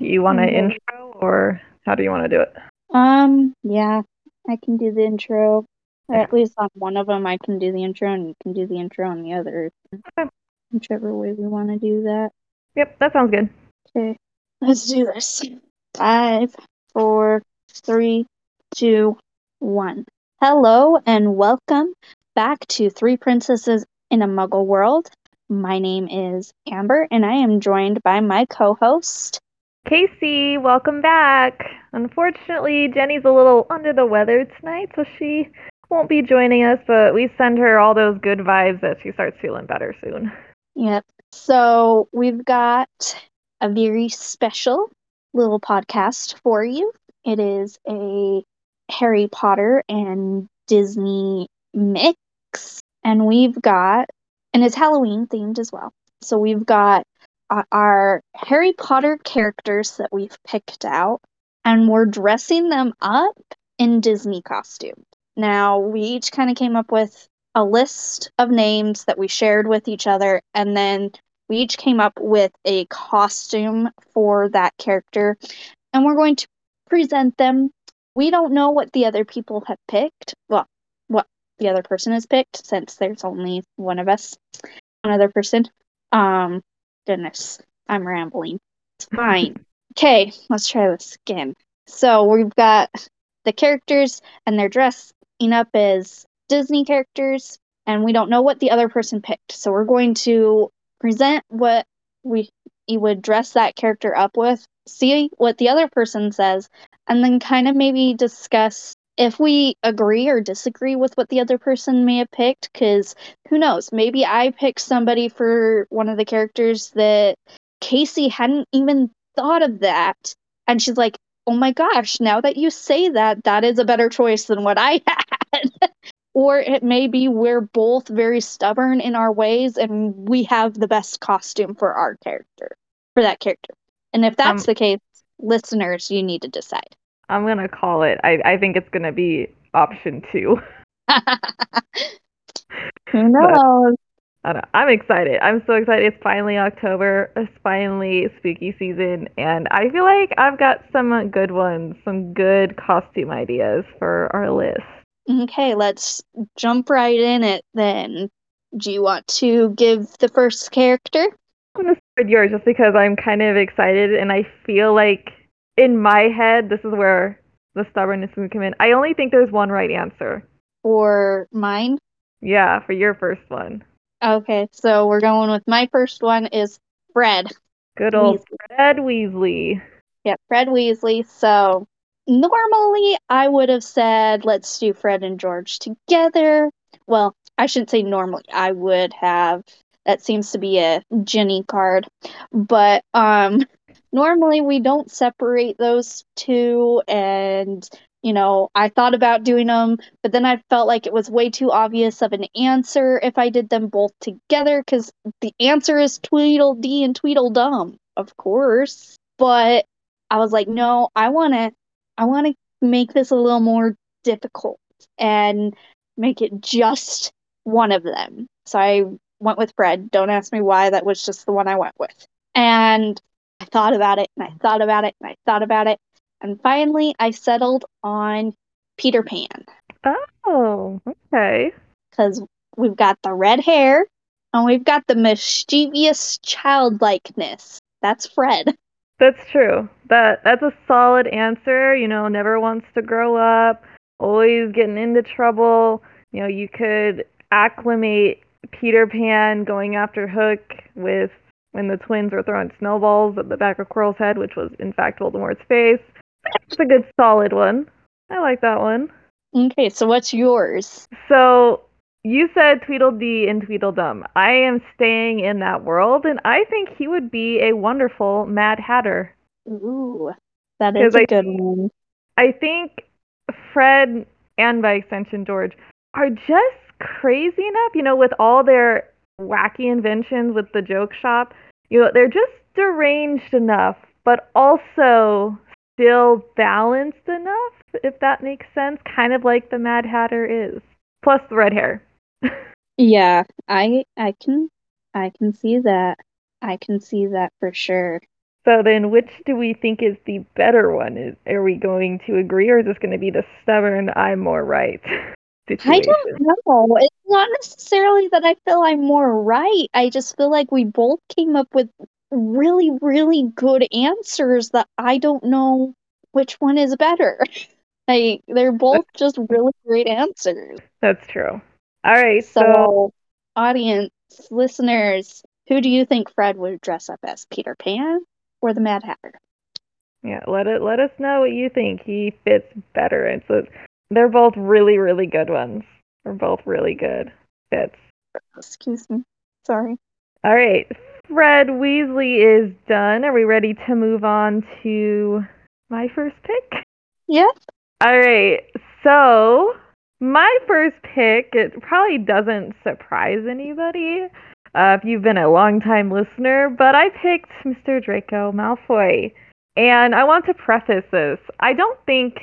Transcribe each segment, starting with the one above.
Do you want an Mhm. intro or how do you want to do it? Um, yeah, I can do the intro. Or at least on one of them, I can do the intro, and you can do the intro on the other. Okay. Whichever way we want to do that. Yep, that sounds good. Okay, let's do this. Five, four, three, two, one. Hello, and welcome back to Three Princesses in a Muggle World. My name is Amber, and I am joined by my co host. Casey, welcome back. Unfortunately, Jenny's a little under the weather tonight, so she won't be joining us, but we send her all those good vibes that she starts feeling better soon. Yep. So we've got a very special little podcast for you. It is a Harry Potter and Disney mix. And we've got, and it's Halloween themed as well. So we've got our Harry Potter characters that we've picked out, and we're dressing them up in Disney costumes. Now, we each kind of came up with a list of names that we shared with each other, and then we each came up with a costume for that character, and we're going to present them. We don't know what the other people have picked. Well, what the other person has picked, since there's only one of us, one other person. Um, goodness, I'm rambling. It's fine. Okay, let's try this again. So we've got the characters, and they're dressing up as Disney characters, and we don't know what the other person picked. So we're going to present what we would dress that character up with, see what the other person says, and then kind of maybe discuss if we agree or disagree with what the other person may have picked. Because who knows? Maybe I picked somebody for one of the characters that Casey hadn't even thought of that, and she's like, "Oh my gosh! Now that you say that, that is a better choice than what I had." or it may be we're both very stubborn in our ways and we have the best costume for our character for that character and if that's Um, the case listeners you need to decide I'm gonna call it. I, I think it's gonna be option two. who knows I don't, I'm excited. I'm so excited. It's finally October. It's finally spooky season, and I feel like I've got some good ones, some good costume ideas for our list. okay let's jump right in it then do you want to give the first character I'm gonna start with yours just because I'm kind of excited, and I feel like in my head this is where the stubbornness would come in. I only think there's one right answer. or mine Yeah, for your first one. okay so we're going with my first one is fred Good old Weasley. Fred Weasley. Yeah, Fred Weasley. So normally I would have said let's do Fred and George together. Well, I shouldn't say normally. I would have that seems to be a Jenny card. But um normally we don't separate those two and you know, I thought about doing them, but then I felt like it was way too obvious of an answer if I did them both together because the answer is Tweedledee and Tweedledum, of course. But I was like, no, I want to I want to make this a little more difficult and make it just one of them. So I went with Fred. Don't ask me why, that was just the one I went with. And I thought about it and I thought about it and I thought about it. And finally I settled on Peter Pan Oh, okay. because we've got the red hair and we've got the mischievous childlikeness. That's Fred. That's true. That that's a solid answer. You know, never wants to grow up, always getting into trouble. You know, you could acclimate Peter Pan going after Hook with when the twins were throwing snowballs at the back of Quirrell's head, which was in fact Voldemort's face. It's a good solid one. I like that one. Okay, so what's yours? So you said Tweedledee and Tweedledum. I am staying in that world, and I think he would be a wonderful Mad Hatter. Ooh, that is a I- good one. I think Fred and by extension George are just crazy enough, you know, with all their wacky inventions with the joke shop. You know, they're just deranged enough, but also still balanced enough, if that makes sense. Kind of like the Mad Hatter is. Plus the red hair. Yeah, I I can I can see that. I can see that for sure. So then, which do we think is the better one? Is, are we going to agree, or is this going to be the stubborn "I'm more right"? I don't know. It's not necessarily that I feel I'm more right. I just feel like we both came up with really, really good answers that I don't know which one is better. like they're both just really great answers. That's true. All right, So, so audience, listeners, who do you think Fred would dress up as? Peter Pan or the Mad Hatter? Yeah, let it let us know what you think he fits better. And so they're both really, really good ones. They're both really good fits. Excuse me. Sorry. All right, Fred Weasley is done. Are we ready to move on to my first pick? Yeah. All right, so my first pick, it probably doesn't surprise anybody uh, if you've been a long-time listener, but I picked Mr. Draco Malfoy. And I want to preface this. I don't think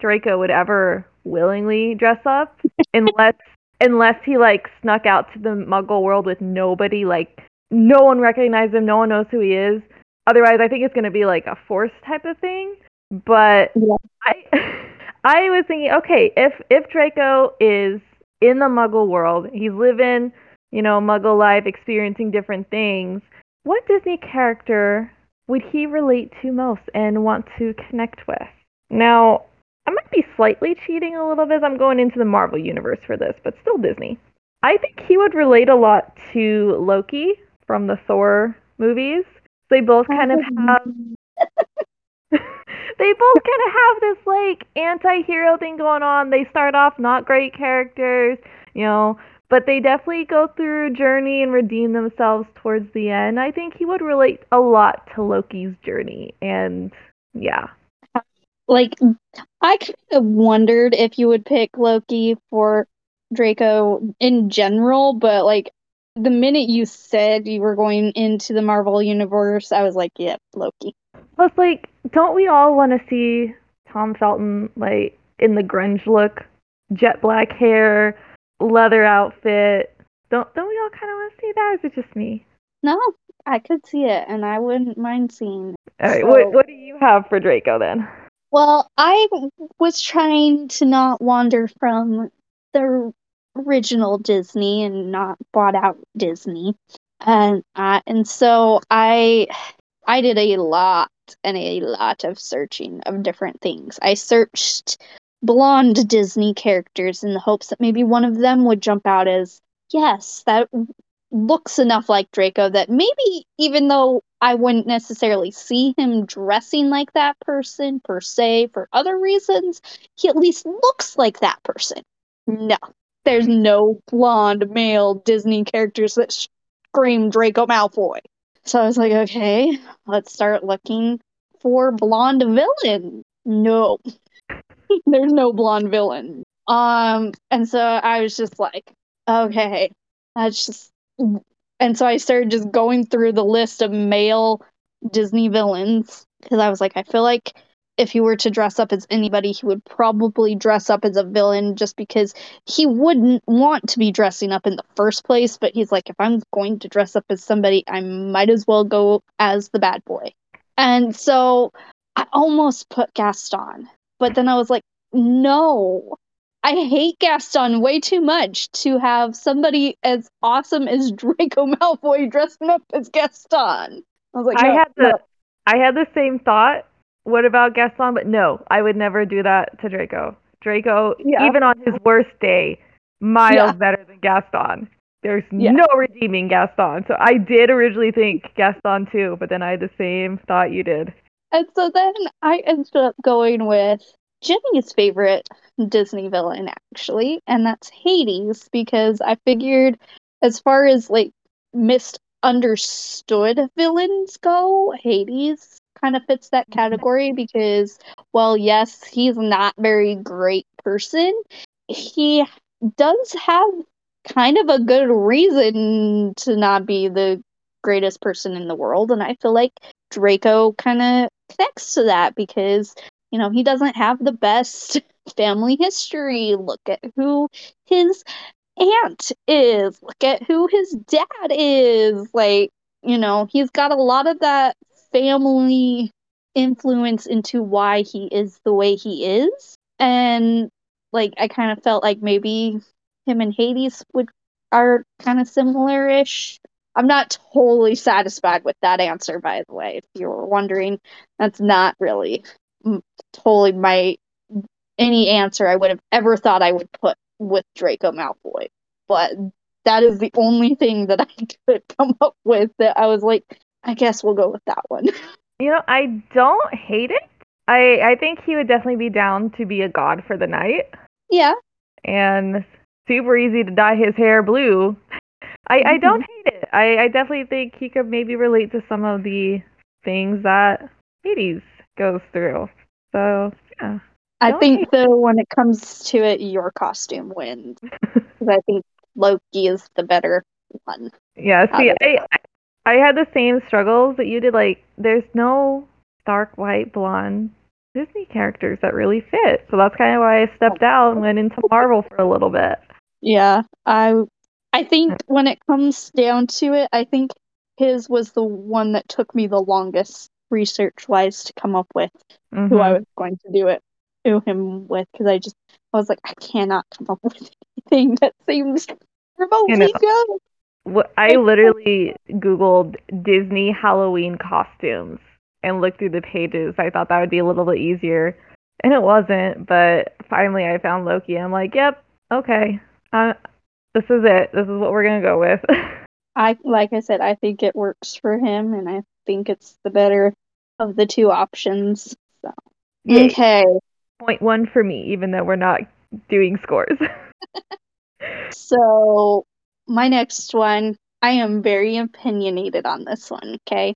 Draco would ever willingly dress up unless unless he like snuck out to the muggle world with nobody like no one recognizes him, no one knows who he is. Otherwise, I think it's going to be like a force type of thing. But Yeah. I I was thinking, okay, if if Draco is in the muggle world, he's living, you know, muggle life, experiencing different things, what Disney character would he relate to most and want to connect with? Now, I might be slightly cheating a little bit as I'm going into the Marvel universe for this, but still Disney. I think he would relate a lot to Loki from the Thor movies. They both kind of oh, have they both kind of have this like anti-hero thing going on. They start off not great characters, you know, but they definitely go through a journey and redeem themselves towards the end. I think he would relate a lot to Loki's journey and yeah. Like I kind of wondered if you would pick Loki for Draco in general, but like the minute you said you were going into the Marvel universe, I was like, yep, Loki. Plus like don't we all want to see Tom Felton like in the grunge look, jet black hair, leather outfit? Don't don't we all kind of want to see that? Is it just me? No, I could see it, and I wouldn't mind seeing. it. All right, So- what what do you have for Draco then? Well, I was trying to not wander from the original Disney and not bought out Disney, and uh, and so I I did a lot and a lot of searching of different things. I searched blonde Disney characters in the hopes that maybe one of them would jump out as yes, that looks enough like Draco that maybe even though I wouldn't necessarily see him dressing like that person per se for other reasons, he at least looks like that person. No, there's no blonde male Disney characters that scream Draco Malfoy. So I was like, okay, let's start looking for blonde villain. No, there's no blonde villain. Um, and so I was just like, okay, that's just. And so I started just going through the list of male Disney villains because I was like, I feel like if he were to dress up as anybody, he would probably dress up as a villain just because he wouldn't want to be dressing up in the first place. But he's like, if I'm going to dress up as somebody, I might as well go as the bad boy. And so I almost put Gaston, but then I was like, no, I hate Gaston way too much to have somebody as awesome as Draco Malfoy dressing up as Gaston. I was like, I no, had the no. I had the same thought. What about Gaston? But no, I would never do that to Draco. Draco, Yeah. even on his worst day, miles Yeah. better than Gaston. There's Yeah. no redeeming Gaston. So I did originally think Gaston too, but then I had the same thought you did. And so then I ended up going with Jenny's favorite Disney villain, actually, and that's Hades, because I figured as far as like misunderstood villains go, Hades kind of fits that mm-hmm. category because, well, yes, he's not very great person. He does have kind of a good reason to not be the greatest person in the world, and I feel like Draco kind of connects to that because you know he doesn't have the best family history. Look at who his aunt is. Look at who his dad is. Like you know he's got a lot of that family influence into why he is the way he is. And like I kind of felt like maybe him and Hades would are kind of similar-ish. I'm not totally satisfied with that answer, by the way. If you were wondering, that's not really totally my any answer I would have ever thought I would put with Draco Malfoy. But that is the only thing that I could come up with that I was like, I guess we'll go with that one. You know, I don't hate it. I I think he would definitely be down to be a god for the night. Yeah. And super easy to dye his hair blue. I, mm-hmm. I don't hate it. I, I definitely think he could maybe relate to some of the things that Hades goes through. So yeah. I think though when it comes to it, your costume wins. Because I think Loki is the better one. Yeah, see, I, I had the same struggles that you did. Like, there's no dark white blonde Disney characters that really fit. So that's kind of why I stepped out and went into Marvel for a little bit. Yeah, I I think when it comes down to it, I think his was the one that took me the longest research wise to come up with mm-hmm. who I was going to do it to him with because I just I was like I cannot come up with anything that seems remotely good. I literally googled Disney Halloween costumes and looked through the pages. I thought that would be a little bit easier, and it wasn't. But finally, I found Loki. I'm like, yep, okay, uh, this is it. This is what we're gonna go with. I like I said, I think it works for him, and I think it's the better of the two options. So Yay. okay, point one for me, even though we're not doing scores. so my next one, I am very opinionated on this one. Okay,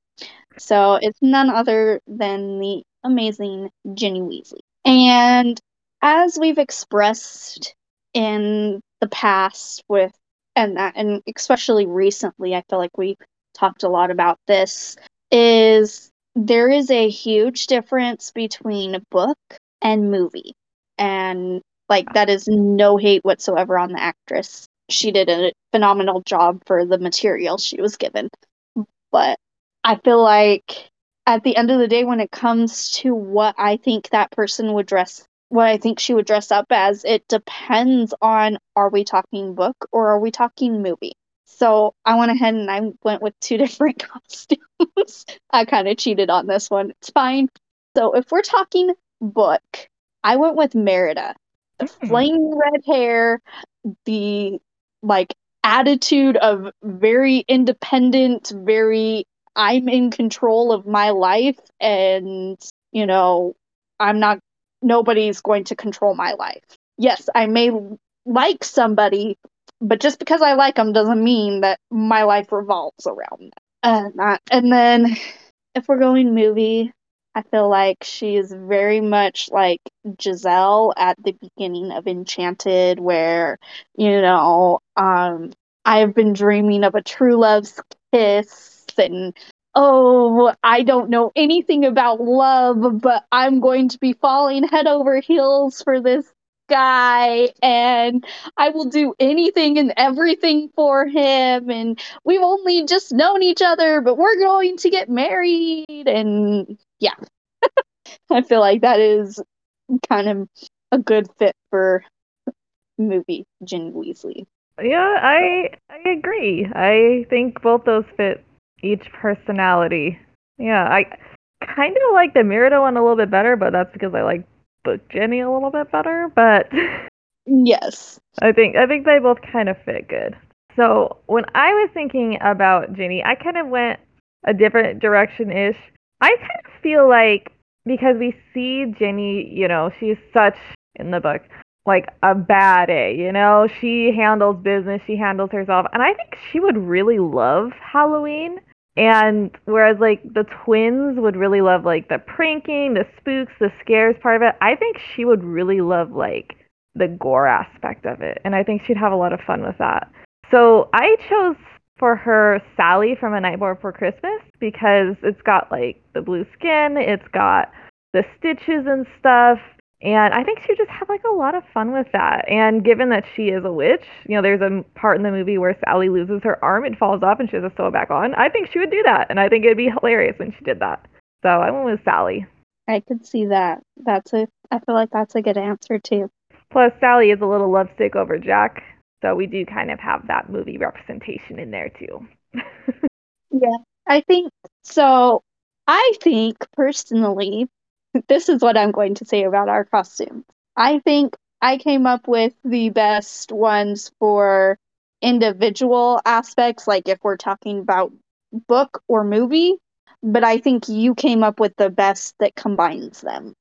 so it's none other than the amazing Ginny Weasley, and as we've expressed in the past with and that and especially recently i feel like we talked a lot about this is there is a huge difference between book and movie. And like that is no hate whatsoever on the actress. She did a phenomenal job for the material she was given. But i feel like at the end of the day when it comes to what i think that person would dress what I think she would dress up as, it depends on are we talking book or are we talking movie? So I went ahead and I went with two different costumes. I kind of cheated on this one. It's fine. So if we're talking book, I went with Merida. The mm. flaming red hair, the like attitude of very independent, very I'm in control of my life and you know, I'm not nobody's going to control my life. Yes, I may like somebody, but just because I like them doesn't mean that my life revolves around them. And, and then if we're going movie, I feel like she is very much like Giselle at the beginning of Enchanted, where, you know, um, I've been dreaming of a true love's kiss and oh, I don't know anything about love, but I'm going to be falling head over heels for this guy and I will do anything and everything for him and we've only just known each other but we're going to get married and yeah. I feel like that is kind of a good fit for movie Ginny Weasley. Yeah, I I agree. I think both those fit each personality. Yeah, I kind of like the Merida one a little bit better, but that's because I like Book Ginny a little bit better. But yes, I think I think they both kind of fit good. So when I was thinking about Ginny, I kind of went a different direction ish. I kind of feel like because we see Ginny, you know, she's such in the book like a bad A, you know? She handles business, she handles herself, and I think she would really love Halloween. And whereas like the twins would really love like the pranking, the spooks, the scares part of it, I think she would really love like the gore aspect of it. And I think she'd have a lot of fun with that. So I chose for her Sally from A Night Before Christmas because it's got like the blue skin, it's got the stitches and stuff, And I think she just had like a lot of fun with that. And given that she is a witch, you know, there's a part in the movie where Sally loses her arm and falls off and she has to sew it back on. I think she would do that. And I think it'd be hilarious when she did that. So I went with Sally. I could see that. That's a I feel like that's a good answer too. Plus Sally is a little lovesick over Jack. So we do kind of have that movie representation in there too. yeah. I think so I think personally this is what I'm going to say about our costumes. I think I came up with the best ones for individual aspects, like if we're talking about book or movie, but I think you came up with the best that combines them.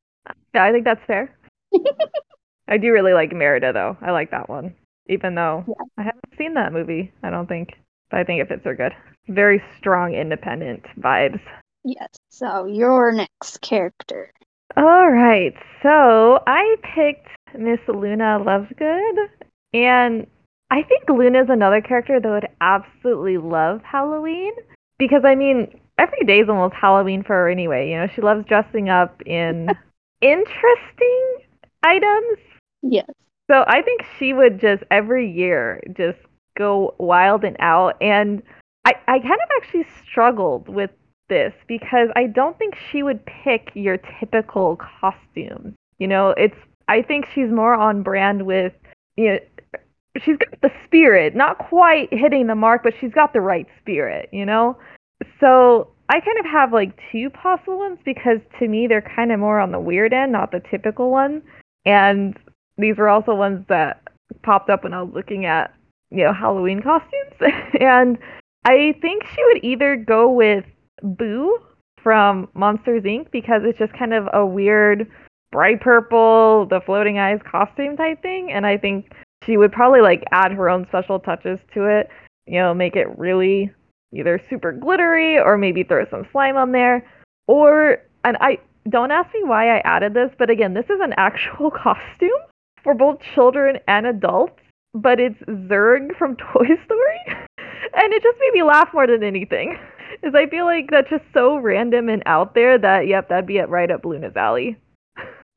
Yeah, I think that's fair. I do really like Merida, though. I like that one, even though yeah. I haven't seen that movie, I don't think. But I think it fits her good. Very strong, independent vibes. Yes. So your next character. All right. So I picked Miss Luna Lovegood, and I think Luna is another character that would absolutely love Halloween because I mean every day is almost Halloween for her anyway. You know, she loves dressing up in interesting items. Yes. So I think she would just every year just go wild and out and I, I kind of actually struggled with this because I don't think she would pick your typical costume. You know, it's I think she's more on brand with you know she's got the spirit, not quite hitting the mark, but she's got the right spirit, you know? So I kind of have like two possible ones because to me they're kind of more on the weird end, not the typical one. And these were also ones that popped up when I was looking at, you know, Halloween costumes. and I think she would either go with Boo from Monsters Inc. because it's just kind of a weird bright purple, the floating eyes costume type thing. And I think she would probably like add her own special touches to it, you know, make it really either super glittery or maybe throw some slime on there. Or, and I don't ask me why I added this, but again, this is an actual costume for both children and adults, but it's Zurg from Toy Story. and it just made me laugh more than anything. Is I feel like that's just so random and out there that, yep, that'd be it right up Luna's alley.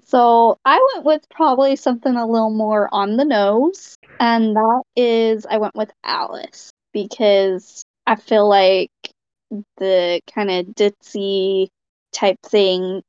So I went with probably something a little more on the nose, and that is I went with Alice because I feel like the kind of ditzy type thing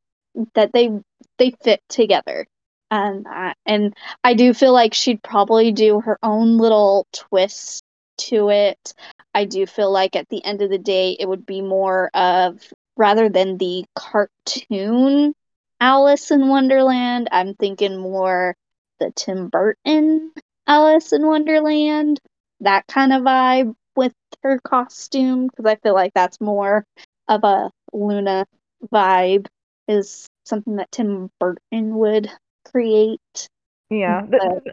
that they they fit together and and I do feel like she'd probably do her own little twist to it. I do feel like at the end of the day it would be more of rather than the cartoon Alice in Wonderland, I'm thinking more the Tim Burton Alice in Wonderland, that kind of vibe with her costume because I feel like that's more of a Luna vibe is something that Tim Burton would create. Yeah. But,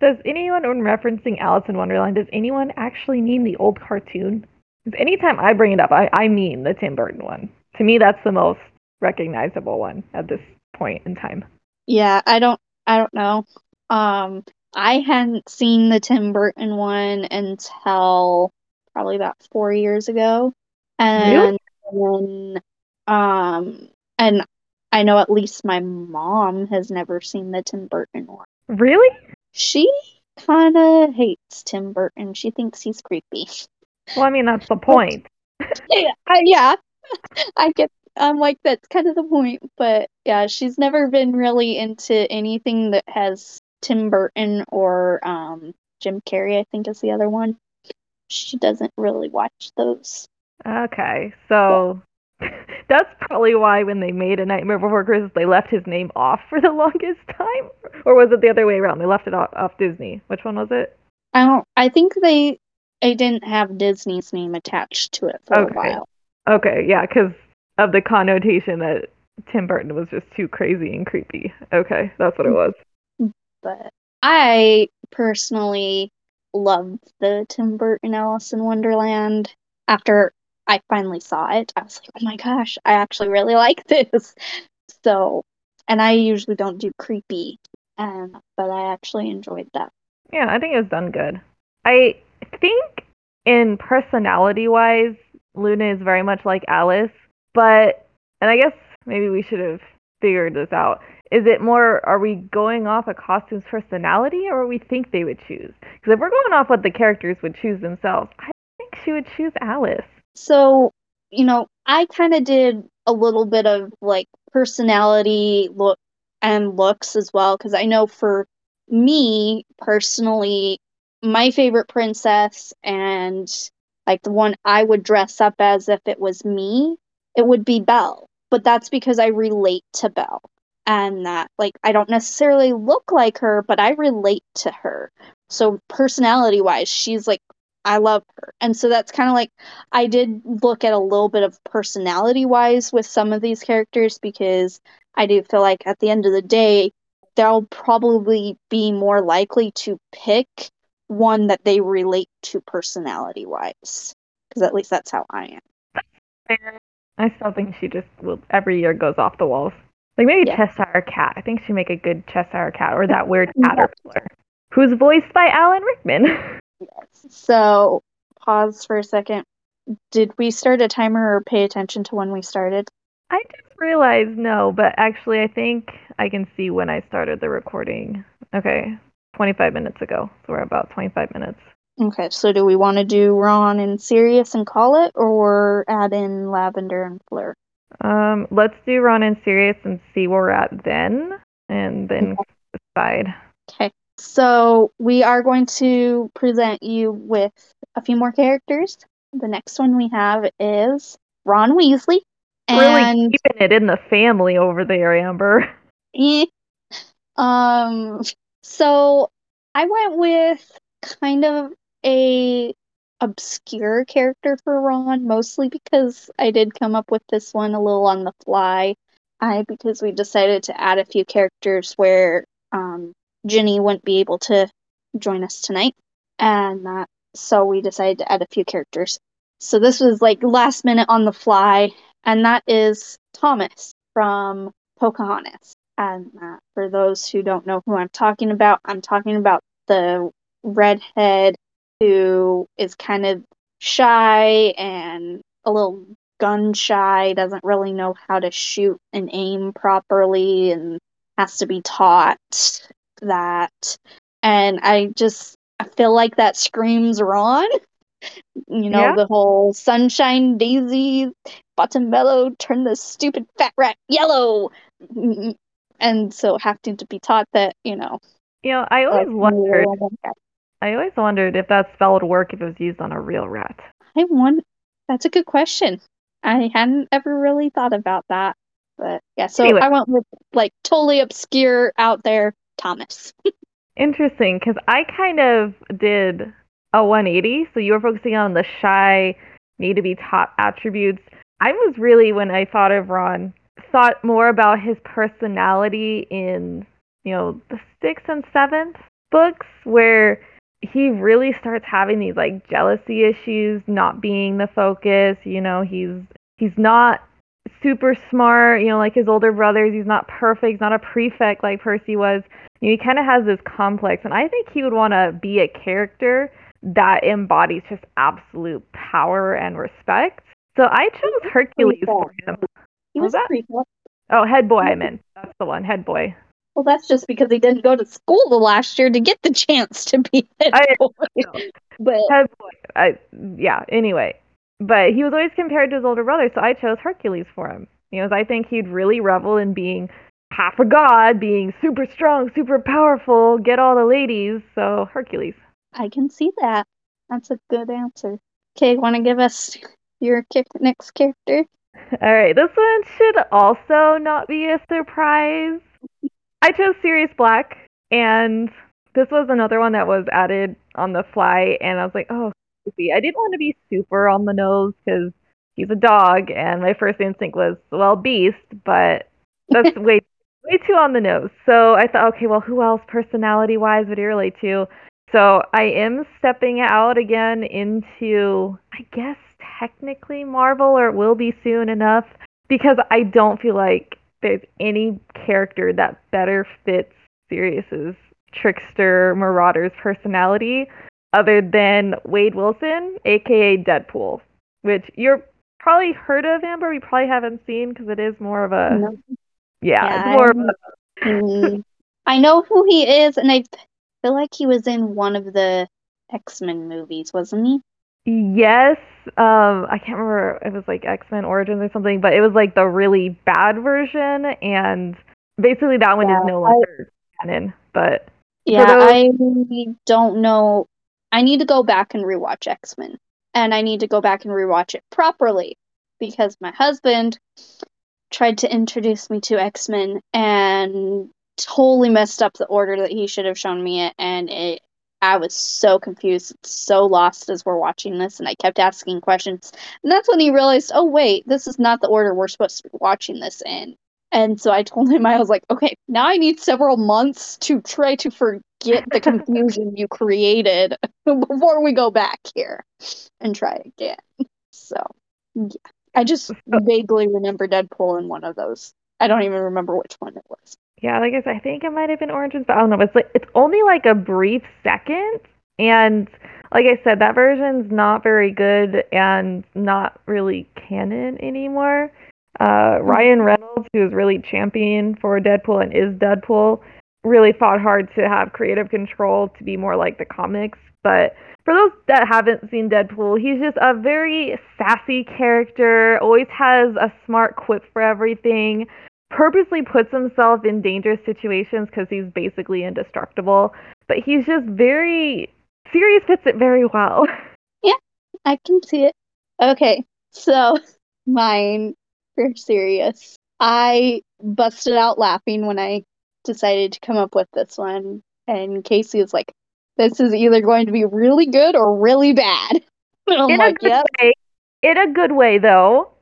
does anyone, when referencing Alice in Wonderland, does anyone actually mean the old cartoon? Because anytime I bring it up, I, I mean the Tim Burton one. To me, that's the most recognizable one at this point in time. Yeah, I don't, I don't know. Um, I hadn't seen the Tim Burton one until probably about four years ago, and really? then, um, and I know at least my mom has never seen the Tim Burton one. Really? She kind of hates Tim Burton. She thinks he's creepy. Well, I mean that's the point. yeah, I, yeah, I get. I'm like that's kind of the point, but yeah, she's never been really into anything that has Tim Burton or um, Jim Carrey. I think is the other one. She doesn't really watch those. Okay, so That's probably why when they made A Nightmare Before Christmas, they left his name off for the longest time. Or was it the other way around? They left it off, off Disney. Which one was it? I don't. I think they they didn't have Disney's name attached to it for okay. a while. Okay, yeah, because of the connotation that Tim Burton was just too crazy and creepy. Okay, that's what it was. But I personally loved the Tim Burton Alice in Wonderland. After I finally saw it, I was like, oh my gosh, I actually really like this. So, and I usually don't do creepy, um, but I actually enjoyed that. Yeah, I think it was done good. I think in personality wise, Luna is very much like Alice, but, and I guess maybe we should have figured this out. Is it more, are we going off a costume's personality or we think they would choose? Because if we're going off what the characters would choose themselves, I think she would choose Alice. So, you know, I kind of did a little bit of like personality look and looks as well because I know for me personally, my favorite princess and like the one I would dress up as if it was me, it would be Belle. But that's because I relate to Belle and that like I don't necessarily look like her, but I relate to her. So personality wise, she's like I love her. And so that's kind of like I did look at a little bit of personality wise with some of these characters because I do feel like at the end of the day, they'll probably be more likely to pick one that they relate to personality wise. Because at least that's how I am. I still think she just will every year goes off the walls. Like maybe yeah. Cheshire Cat. I think she'd make a good Cheshire Cat or that weird caterpillar. Who's voiced by Alan Rickman. yes. So pause for a second. Did we start a timer or pay attention to when we started? I just realized no, but actually I think I can see when I started the recording. Okay. 25 minutes ago. So we're about 25 minutes. Okay, so do we want to do Ron and Sirius and call it, or add in Lavender and Fleur? Um, let's do Ron and Sirius and see where we're at then, and then okay. decide. Okay, so we are going to present you with a few more characters. The next one we have is Ron Weasley. And... Really keeping it in the family over there, Amber. Eh. Um, so I went with kind of a obscure character for Ron, mostly because I did come up with this one a little on the fly. I because we decided to add a few characters where um, Jenny wouldn't be able to join us tonight, and that so we decided to add a few characters. So this was like last minute on the fly, and that is Thomas from Pocahontas. And for those who don't know who I'm talking about, I'm talking about the redhead who is kind of shy and a little gun shy, doesn't really know how to shoot and aim properly, and has to be taught that. And I just I feel like that screams Ron. You know, yeah. the whole sunshine daisy, butter mellow, turn the stupid fat rat yellow. And so having to be taught that, you know. You know, I always wondered I always wondered if that spell would work if it was used on a real rat. I want That's a good question. I hadn't ever really thought about that. But yeah, so anyway. I went with like totally obscure out there Thomas. Interesting, because I kind of did a 180. So you were focusing on the shy, need to be taught attributes. I was really, when I thought of Ron, thought more about his personality in, you know, the sixth and seventh books, where he really starts having these like jealousy issues, not being the focus. You know, he's he's not super smart. You know, like his older brothers. He's not perfect. He's not a prefect like Percy was. You know, he kind of has this complex, and I think he would want to be a character that embodies just absolute power and respect. So I chose Hercules for him. He was, was that? Oh, head boy. I meant that's the one. Head boy. Well, that's just because he didn't go to school the last year to get the chance to be head I, boy. But head boy, I, yeah. Anyway, but he was always compared to his older brother, so I chose Hercules for him. You know, I think he'd really revel in being half a god, being super strong, super powerful, get all the ladies. So Hercules. I can see that. That's a good answer. Okay, want to give us your kick next character? All right, this one should also not be a surprise. I chose Sirius Black, and this was another one that was added on the fly, and I was like, oh, creepy. I didn't want to be super on the nose because he's a dog, and my first instinct was, well, Beast, but that's way way too on the nose. So I thought, okay, well, who else personality wise would he relate to? So I am stepping out again into, I guess, technically Marvel, or it will be soon enough, because I don't feel like there's any character that better fits Sirius's trickster marauder's personality other than Wade Wilson, aka Deadpool, which you're probably heard of, Amber. We probably haven't seen because it is more of a no. Yeah, Yeah, it's more of I'm- a Mm, know who he is, and I feel like he was in one of the X Men movies, wasn't he? Yes, um, I can't remember. It was like X Men Origins or something, but it was like the really bad version, and basically that one Yeah, is no longer canon. But Yeah, those- I don't know. I need to go back and rewatch X Men, and I need to go back and rewatch it properly because my husband tried to introduce me to X Men and totally messed up the order that he should have shown me it, and it. I was so confused, so lost as we're watching this, and I kept asking questions. And that's when he realized, oh wait, this is not the order we're supposed to be watching this in. And so I told him, I was like, okay, now I need several months to try to forget the confusion you created before we go back here and try again. So, yeah. I just vaguely remember Deadpool in one of those. I don't even remember which one it was. yeah, like I said, I think it might have been Origins, but I don't know. It's like it's only like a brief second, and like I said, that version's not very good and not really canon anymore. Uh, Ryan Reynolds, who is really champion for Deadpool and is Deadpool, really fought hard to have creative control to be more like the comics. But for those that haven't seen Deadpool, he's just a very sassy character, always has a smart quip for everything, purposely puts himself in dangerous situations because he's basically indestructible. But he's just very. Sirius fits it very well. Yeah, I can see it. Okay, so mine for Sirius. I busted out laughing when I decided to come up with this one, and Casey is like, "This is either going to be really good or really bad." And I'm in a good "Yep." way. In a good way, though.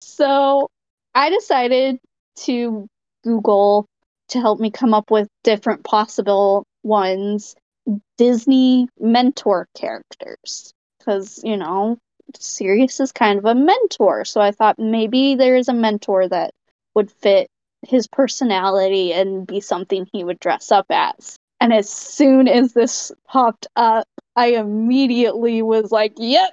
So I decided to Google to help me come up with different possible ones Disney mentor characters. Because, you know, Sirius is kind of a mentor. So I thought maybe there is a mentor that would fit his personality and be something he would dress up as. And as soon as this popped up, I immediately was like, yep,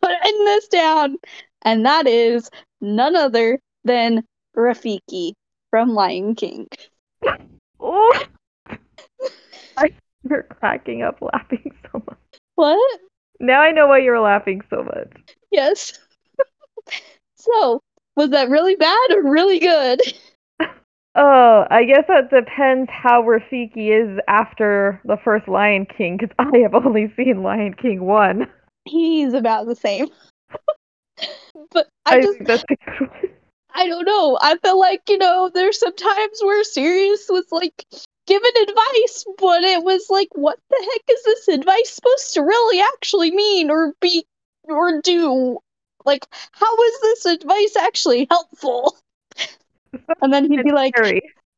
putting this down. And that is none other than Rafiki from Lion King. Oh, I you're cracking up laughing so much. What? Now I know why you're laughing so much. Yes. so, was that really bad or really good? Oh, I guess that depends how Rafiki is after the first Lion King, because I have only seen Lion King one. He's about the same. but I, I just, think that's a good one. I don't know. I feel like, you know, there's some times where Sirius was like giving advice, but it was like, what the heck is this advice supposed to really actually mean or be or do? Like, how is this advice actually helpful? And then he'd be like,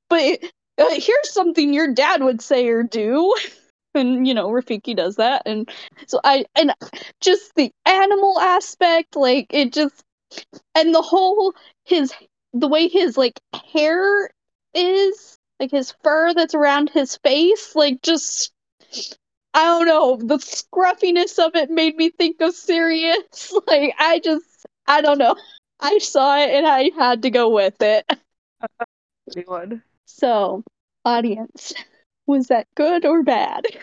but uh, here's something your dad would say or do and you know rafiki does that and so i and just the animal aspect like it just and the whole his the way his like hair is like his fur that's around his face like just i don't know the scruffiness of it made me think of sirius like i just i don't know i saw it and i had to go with it Good so, audience, was that good or bad?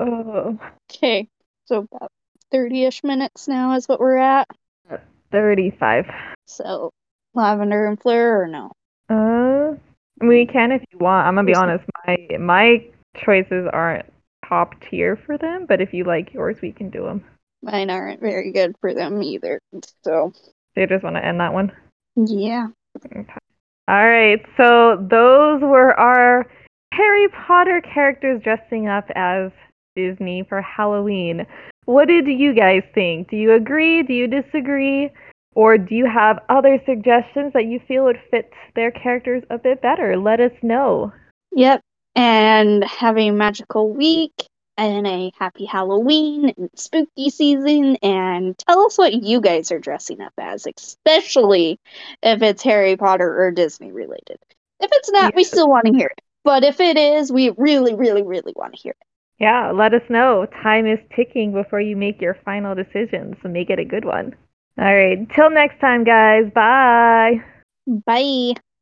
Oh, Okay, so about 30 ish minutes now is what we're at. 35. So, lavender and fleur or no? Uh, we can if you want. I'm gonna be honest. My my choices aren't top tier for them, but if you like yours, we can do them. Mine aren't very good for them either. So, So you just want to end that one? yeah. All right. So those were our Harry Potter characters dressing up as Disney for Halloween. What did you guys think? Do you agree? Do you disagree? Or do you have other suggestions that you feel would fit their characters a bit better? Let us know. Yep. And have a magical week and a happy Halloween and spooky season. And tell us what you guys are dressing up as, especially if it's Harry Potter or Disney related. If it's not, we still want to hear it. But if it is, we really, really, really want to hear it. Yeah, let us know. Time is ticking before you make your final decision, so make it a good one. All right. Till next time, guys. Bye. Bye.